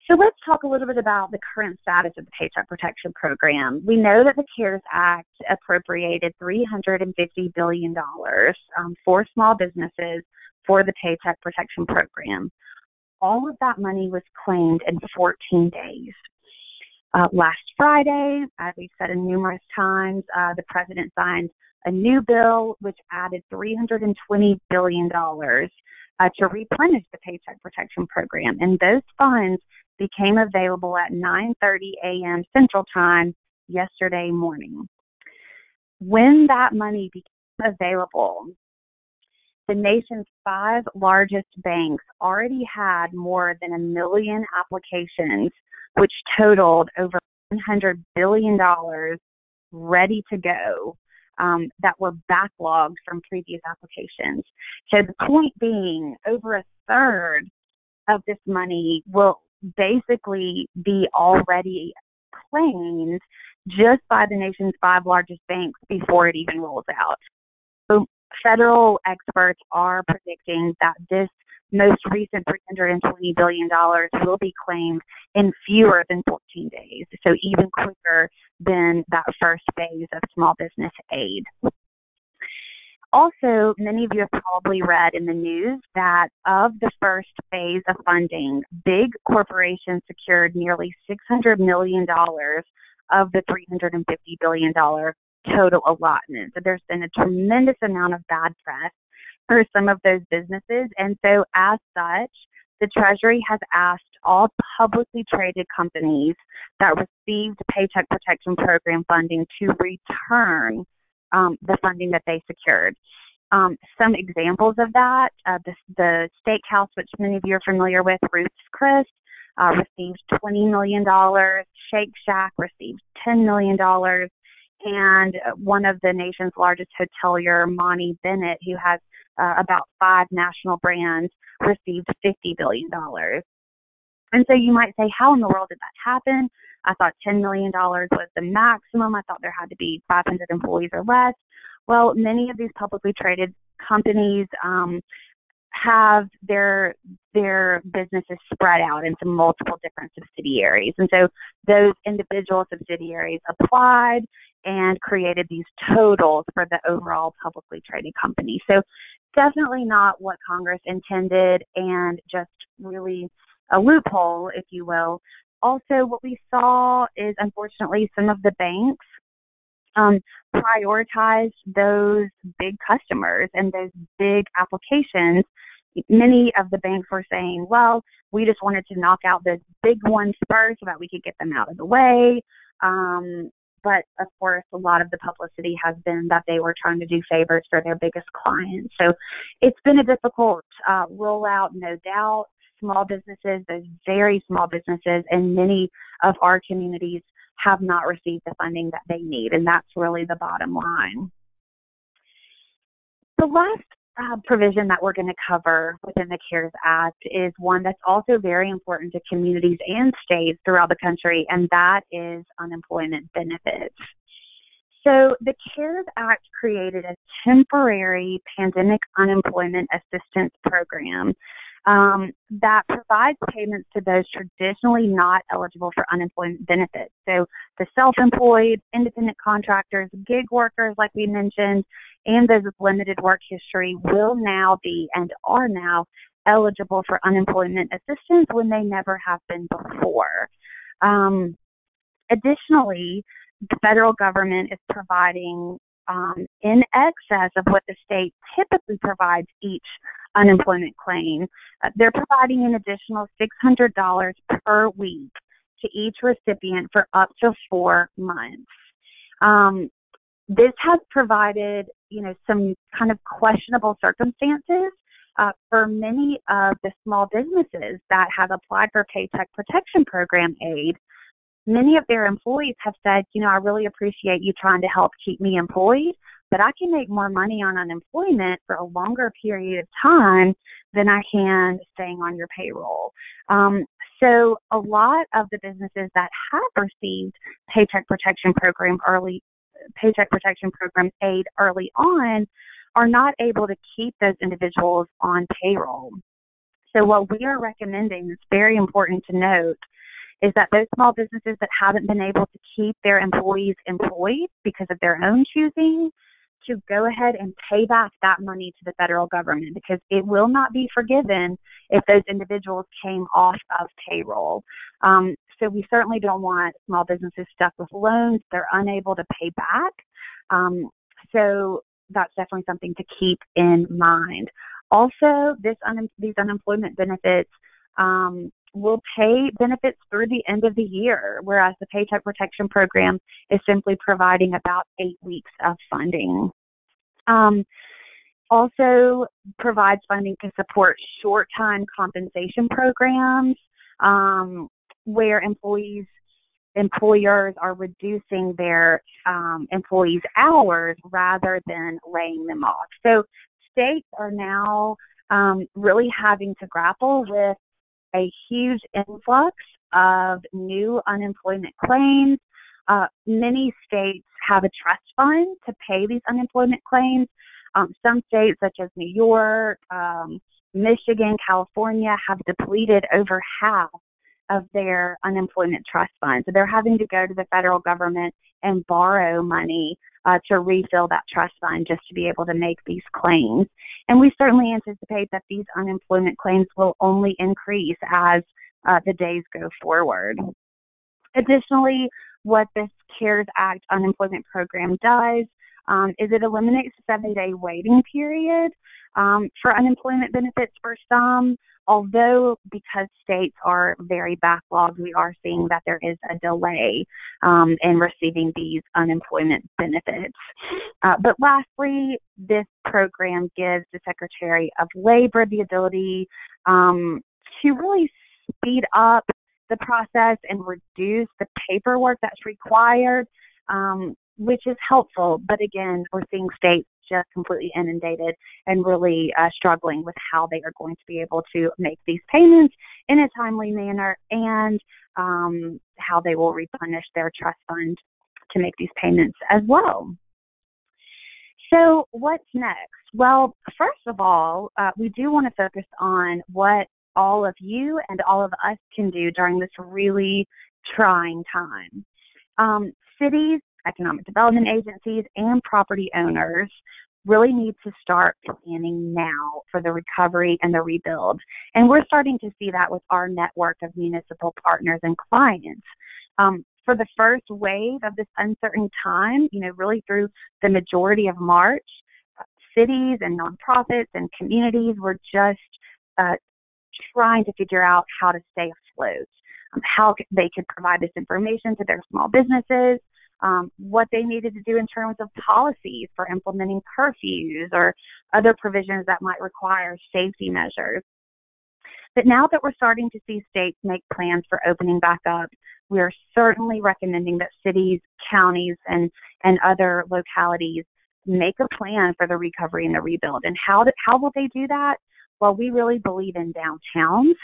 So let's talk a little bit about the current status of the Paycheck Protection Program. We know that the CARES Act appropriated $350 billion um, for small businesses for the Paycheck Protection Program. All of that money was claimed in 14 days. Uh, last Friday, as we've said in numerous times, uh, the president signed a new bill which added $320 billion uh, to replenish the Paycheck Protection Program. And those funds became available at 9:30 a.m. Central Time yesterday morning. When that money became available, the nation's five largest banks already had more than a million applications, which totaled over $100 billion ready to go um, that were backlogged from previous applications. So the point being, over a third of this money will basically be already claimed just by the nation's five largest banks before it even rolls out. So federal experts are predicting that this most recent $320 billion will be claimed in fewer than 14 days, so even quicker than that first phase of small business aid. Also, many of you have probably read in the news that of the first phase of funding, big corporations secured nearly $600 million of the $350 billion total allotment. So there's been a tremendous amount of bad press for some of those businesses. And so, as such, the Treasury has asked all publicly traded companies that received Paycheck Protection Program funding to return um, the funding that they secured. Um, some examples of that uh, the, the steakhouse, which many of you are familiar with, Ruth's Chris, uh, received $20 million. Shake Shack received $10 million. And one of the nation's largest hotelier, Monty Bennett, who has uh, about five national brands, received $50 billion. And so you might say, how in the world did that happen? I thought $10 million was the maximum. I thought there had to be 500 employees or less. Well, many of these publicly traded companies um, have their their businesses spread out into multiple different subsidiaries. And so those individual subsidiaries applied and created these totals for the overall publicly traded company. So definitely not what Congress intended and just really a loophole, if you will. Also, what we saw is unfortunately some of the banks um, prioritized those big customers and those big applications. Many of the banks were saying, well, we just wanted to knock out the big ones first so that we could get them out of the way. Um, but of course, a lot of the publicity has been that they were trying to do favors for their biggest clients. So it's been a difficult uh, rollout, no doubt. Small businesses, those very small businesses, and many of our communities have not received the funding that they need, and that's really the bottom line. The last uh, provision that we're going to cover within the CARES Act is one that's also very important to communities and states throughout the country, and that is unemployment benefits. So, the CARES Act created a temporary pandemic unemployment assistance program um, that provides payments to those traditionally not eligible for unemployment benefits. So the self-employed, independent contractors, gig workers, like we mentioned, and those with limited work history will now be and are now eligible for unemployment assistance when they never have been before. Um, additionally, the federal government is providing um, in excess of what the state typically provides each unemployment claim. Uh, they're providing an additional $600 per week to each recipient for up to four months. Um, this has provided, you know, some kind of questionable circumstances uh, for many of the small businesses that have applied for Paycheck Protection Program aid many of their employees have said, you know, I really appreciate you trying to help keep me employed, but I can make more money on unemployment for a longer period of time than I can staying on your payroll. Um, so a lot of the businesses that have received Paycheck Protection Program early, Paycheck Protection Program aid early on, are not able to keep those individuals on payroll. So what we are recommending is very important to note is that those small businesses that haven't been able to keep their employees employed because of their own choosing to go ahead and pay back that money to the federal government because it will not be forgiven if those individuals came off of payroll. Um, so we certainly don't want small businesses stuck with loans they're unable to pay back. Um, so that's definitely something to keep in mind. Also, this un- these unemployment benefits um, will pay benefits through the end of the year, whereas the Paycheck Protection Program is simply providing about eight weeks of funding. Um, also provides funding to support short time compensation programs um, where employees employers are reducing their um, employees' hours rather than laying them off. So states are now um, really having to grapple with a huge influx of new unemployment claims. Uh, many states have a trust fund to pay these unemployment claims. Um, some states, such as New York, um, Michigan, California, have depleted over half of their unemployment trust fund. So they're having to go to the federal government and borrow money uh, to refill that trust fund just to be able to make these claims. And we certainly anticipate that these unemployment claims will only increase as uh, the days go forward. Additionally, what this CARES Act unemployment program does um, is it eliminates the seven day waiting period um, for unemployment benefits for some although because states are very backlogged, we are seeing that there is a delay um, in receiving these unemployment benefits. Uh, but lastly, this program gives the Secretary of Labor the ability um, to really speed up the process and reduce the paperwork that's required. Um, which is helpful. But again, we're seeing states just completely inundated and really uh, struggling with how they are going to be able to make these payments in a timely manner and um, how they will replenish their trust fund to make these payments as well. So, what's next? Well, first of all, uh, we do want to focus on what all of you and all of us can do during this really trying time. Um, cities economic development agencies, and property owners really need to start planning now for the recovery and the rebuild. And we're starting to see that with our network of municipal partners and clients. Um, for the first wave of this uncertain time, you know, really through the majority of March, cities and nonprofits and communities were just uh, trying to figure out how to stay afloat, um, how they could provide this information to their small businesses, um, what they needed to do in terms of policies for implementing curfews or other provisions that might require safety measures. But now that we're starting to see states make plans for opening back up, we are certainly recommending that cities, counties, and, and other localities make a plan for the recovery and the rebuild. And how, how will they do that? Well, we really believe in downtowns,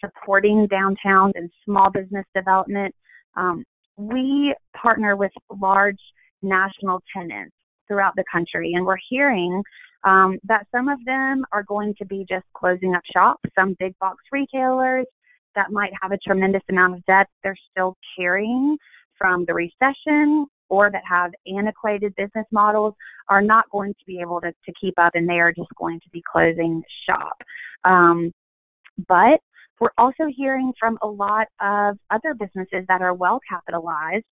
supporting downtowns and small business development. Um, we partner with large national tenants throughout the country, and we're hearing um, that some of them are going to be just closing up shop. Some big box retailers that might have a tremendous amount of debt they're still carrying from the recession or that have antiquated business models are not going to be able to, to keep up and they are just going to be closing shop. Um, but we're also hearing from a lot of other businesses that are well capitalized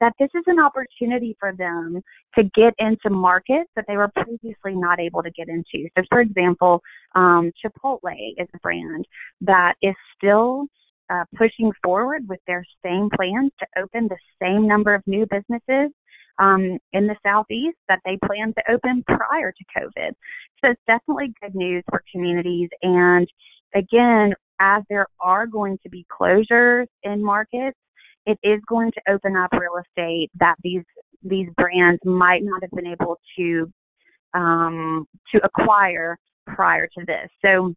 that this is an opportunity for them to get into markets that they were previously not able to get into. So, for example, um, Chipotle is a brand that is still uh, pushing forward with their same plans to open the same number of new businesses um, in the southeast that they planned to open prior to COVID. So it's definitely good news for communities. And again, as there are going to be closures in markets, it is going to open up real estate that these these brands might not have been able to um, to acquire prior to this. So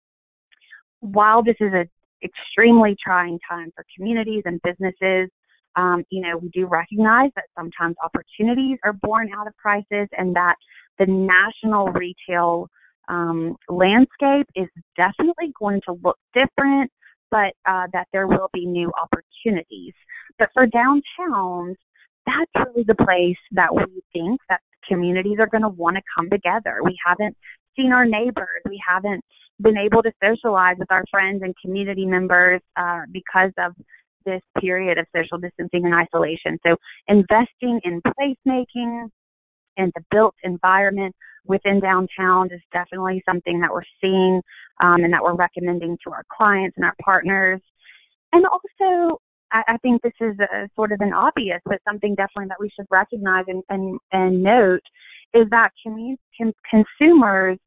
while this is an extremely trying time for communities and businesses. Um, you know, we do recognize that sometimes opportunities are born out of crisis and that the national retail um, landscape is definitely going to look different, but uh, that there will be new opportunities. But for downtowns, that's really the place that we think that communities are going to want to come together. We haven't seen our neighbors. We haven't been able to socialize with our friends and community members uh, because of this period of social distancing and isolation. So investing in placemaking and the built environment within downtown is definitely something that we're seeing um, and that we're recommending to our clients and our partners. And also, I, I think this is a, sort of an obvious, but something definitely that we should recognize and, and, and note is that commun- consumers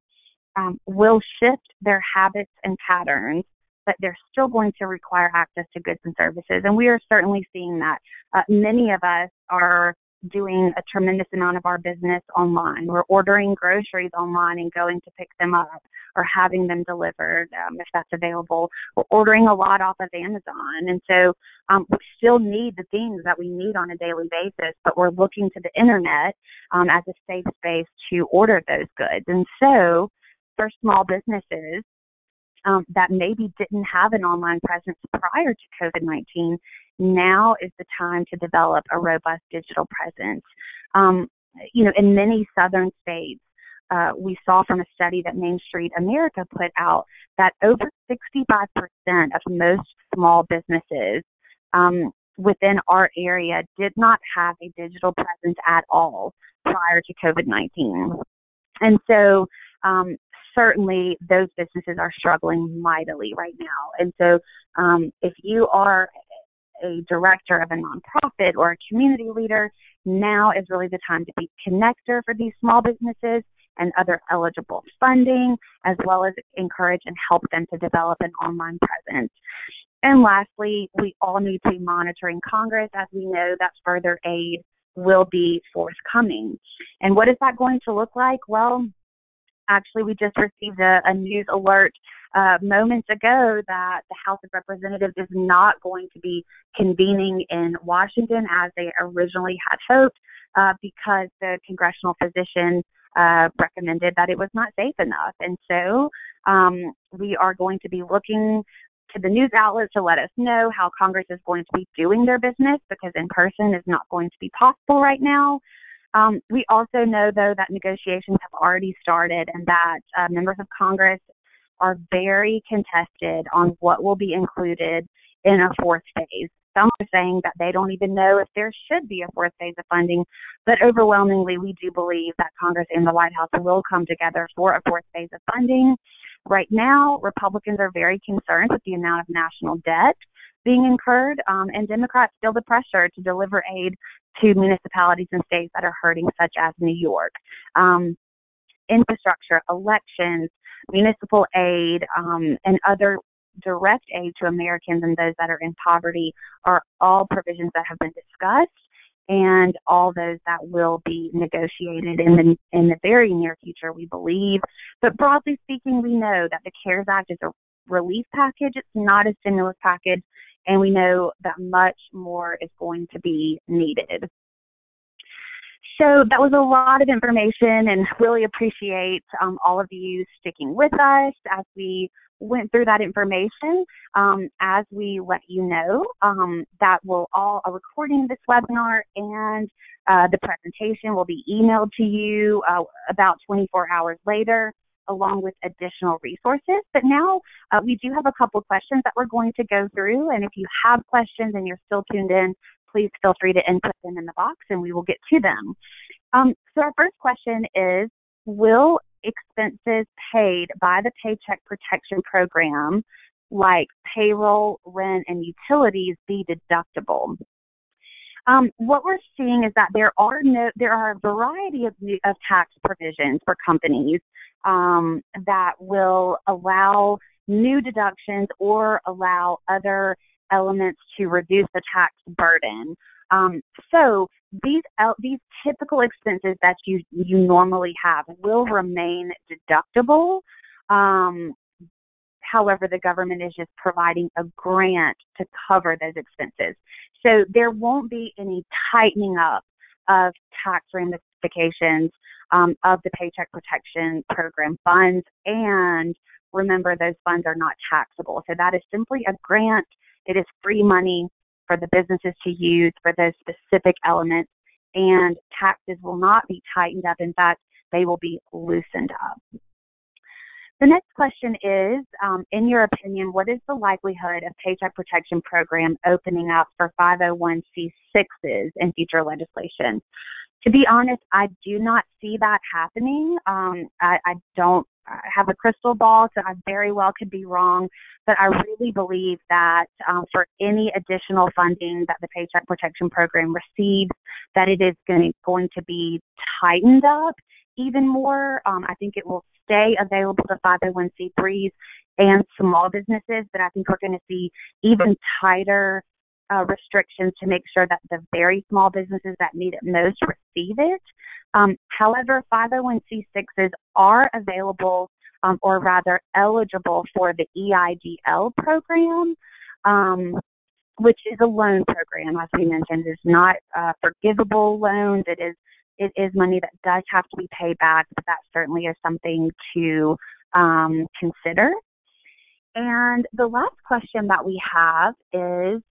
um, will shift their habits and patterns, but they're still going to require access to goods and services. And we are certainly seeing that. Uh, many of us are doing a tremendous amount of our business online. We're ordering groceries online and going to pick them up or having them delivered um, if that's available. We're ordering a lot off of Amazon. And so um, we still need the things that we need on a daily basis, but we're looking to the internet um, as a safe space to order those goods. And so for small businesses um, that maybe didn't have an online presence prior to COVID 19, now is the time to develop a robust digital presence. Um, you know, in many southern states, uh, we saw from a study that Main Street America put out that over 65% of most small businesses um, within our area did not have a digital presence at all prior to COVID 19. And so um, certainly those businesses are struggling mightily right now. And so um, if you are a director of a nonprofit or a community leader, now is really the time to be connector for these small businesses and other eligible funding, as well as encourage and help them to develop an online presence. And lastly, we all need to be monitoring Congress as we know that further aid will be forthcoming. And what is that going to look like? Well, actually, we just received a, a news alert uh, moments ago that the House of Representatives is not going to be convening in Washington as they originally had hoped uh, because the congressional physician uh, recommended that it was not safe enough. And so um, we are going to be looking to the news outlets to let us know how Congress is going to be doing their business because in person is not going to be possible right now. Um, we also know, though, that negotiations have already started and that uh, members of Congress are very contested on what will be included in a fourth phase. Some are saying that they don't even know if there should be a fourth phase of funding, but overwhelmingly, we do believe that Congress and the White House will come together for a fourth phase of funding. Right now, Republicans are very concerned with the amount of national debt being incurred, um, and Democrats feel the pressure to deliver aid to municipalities and states that are hurting, such as New York. Um, infrastructure, elections, municipal aid, um, and other direct aid to Americans and those that are in poverty are all provisions that have been discussed and all those that will be negotiated in the in the very near future we believe. But broadly speaking we know that the cares act is a relief package. It's not a stimulus package and we know that much more is going to be needed. so that was a lot of information and really appreciate um, all of you sticking with us as we went through that information. Um, as we let you know, um, that will all a recording of this webinar and uh, the presentation will be emailed to you uh, about 24 hours later along with additional resources. But now uh, we do have a couple questions that we're going to go through. And if you have questions and you're still tuned in, please feel free to input them in the box and we will get to them. Um, so our first question is, will expenses paid by the Paycheck Protection Program, like payroll, rent, and utilities, be deductible? Um, what we're seeing is that there are no, there are a variety of, of tax provisions for companies um, that will allow new deductions or allow other elements to reduce the tax burden. Um, so these these typical expenses that you you normally have will remain deductible. Um, however, the government is just providing a grant to cover those expenses. So there won't be any tightening up of tax ramifications um, of the Paycheck Protection Program funds. And remember, those funds are not taxable. So that is simply a grant. It is free money for the businesses to use for those specific elements. And taxes will not be tightened up. In fact, they will be loosened up. The next question is, um, in your opinion, what is the likelihood of Paycheck Protection Program opening up for 501c6s in future legislation? To be honest, I do not see that happening. Um, I, I don't have a crystal ball, so I very well could be wrong. But I really believe that um, for any additional funding that the Paycheck Protection Program receives, that it is going, going to be tightened up even more. Um, I think it will stay available to 501c3s and small businesses, but I think we're going to see even tighter uh, restrictions to make sure that the very small businesses that need it most receive it. Um, however, 501c6s are available um, or rather eligible for the EIDL program. Um, which is a loan program, as we mentioned, is not uh, forgivable loans. It is it is money that does have to be paid back, but that certainly is something to um, consider. And the last question that we have is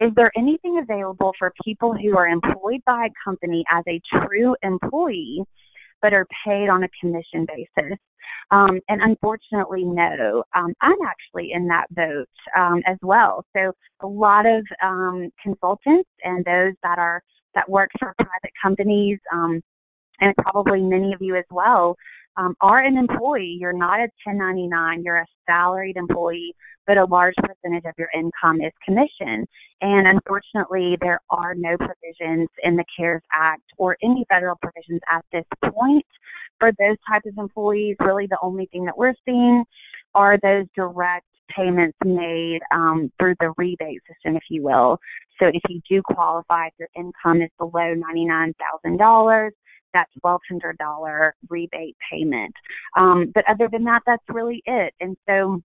Is there anything available for people who are employed by a company as a true employee but are paid on a commission basis? Um, and unfortunately, no. Um, I'm actually in that boat um, as well. So a lot of um, consultants and those that are that work for private companies, um, and probably many of you as well, um, are an employee. You're not a 1099, you're a salaried employee, but a large percentage of your income is commission. And unfortunately, there are no provisions in the CARES Act or any federal provisions at this point for those types of employees. Really, the only thing that we're seeing are those direct payments made um, through the rebate system, if you will. So if you do qualify, if your income is below $99,000, that $1,200 rebate payment. Um, but other than that, that's really it. And so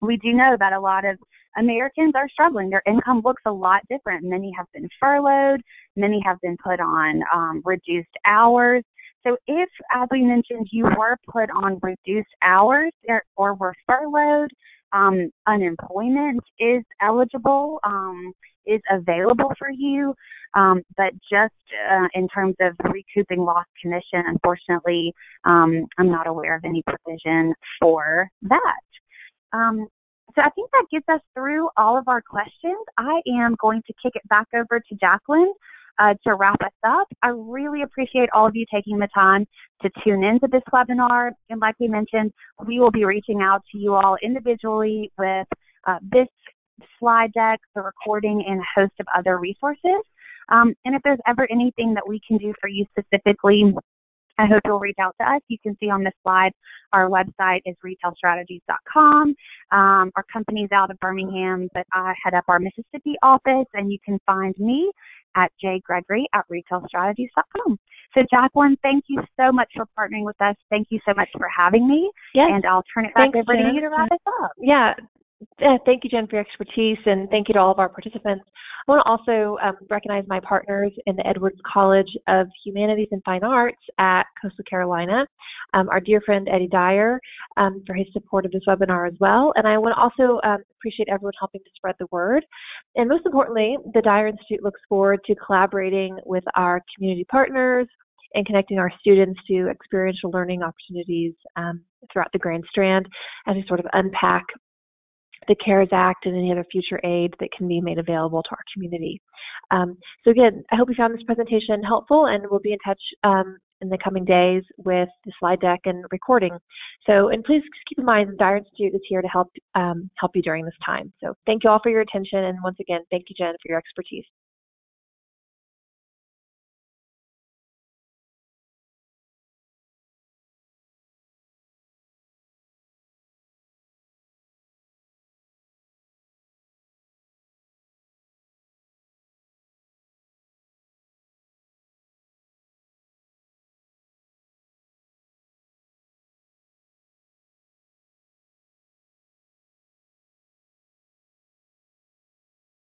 we do know that a lot of Americans are struggling. Their income looks a lot different. Many have been furloughed, many have been put on um, reduced hours. So if, as we mentioned, you were put on reduced hours or, or were furloughed, um, unemployment is eligible, um, is available for you. Um, but just uh, in terms of recouping lost commission, unfortunately, um, I'm not aware of any provision for that. Um, so I think that gets us through all of our questions. I am going to kick it back over to Jacqueline uh, to wrap us up. I really appreciate all of you taking the time to tune into this webinar. And like we mentioned, we will be reaching out to you all individually with uh, this slide deck, the recording, and a host of other resources. Um, and if there's ever anything that we can do for you specifically, I hope you'll reach out to us. You can see on this slide our website is retailstrategies.com. Um, our company's out of Birmingham, but I head up our Mississippi office, and you can find me at jgregory at retailstrategies.com. So, Jacqueline, thank you so much for partnering with us. Thank you so much for having me. Yes. And I'll turn it back Thanks, over Jen. to you to wrap us up. Yeah, Yeah, thank you, Jen, for your expertise, and thank you to all of our participants. I want to also um, recognize my partners in the Edwards College of Humanities and Fine Arts at Coastal Carolina, um, our dear friend Eddie Dyer um, for his support of this webinar as well. And I want to also um, appreciate everyone helping to spread the word. And most importantly, the Dyer Institute looks forward to collaborating with our community partners, and connecting our students to experiential learning opportunities um, throughout the Grand Strand as we sort of unpack the CARES Act and any other future aid that can be made available to our community. Um, so again, I hope you found this presentation helpful and we'll be in touch um, in the coming days with the slide deck and recording. So, and please keep in mind the Dyer Institute is here to help um, help you during this time. So thank you all for your attention and once again, thank you Jen for your expertise.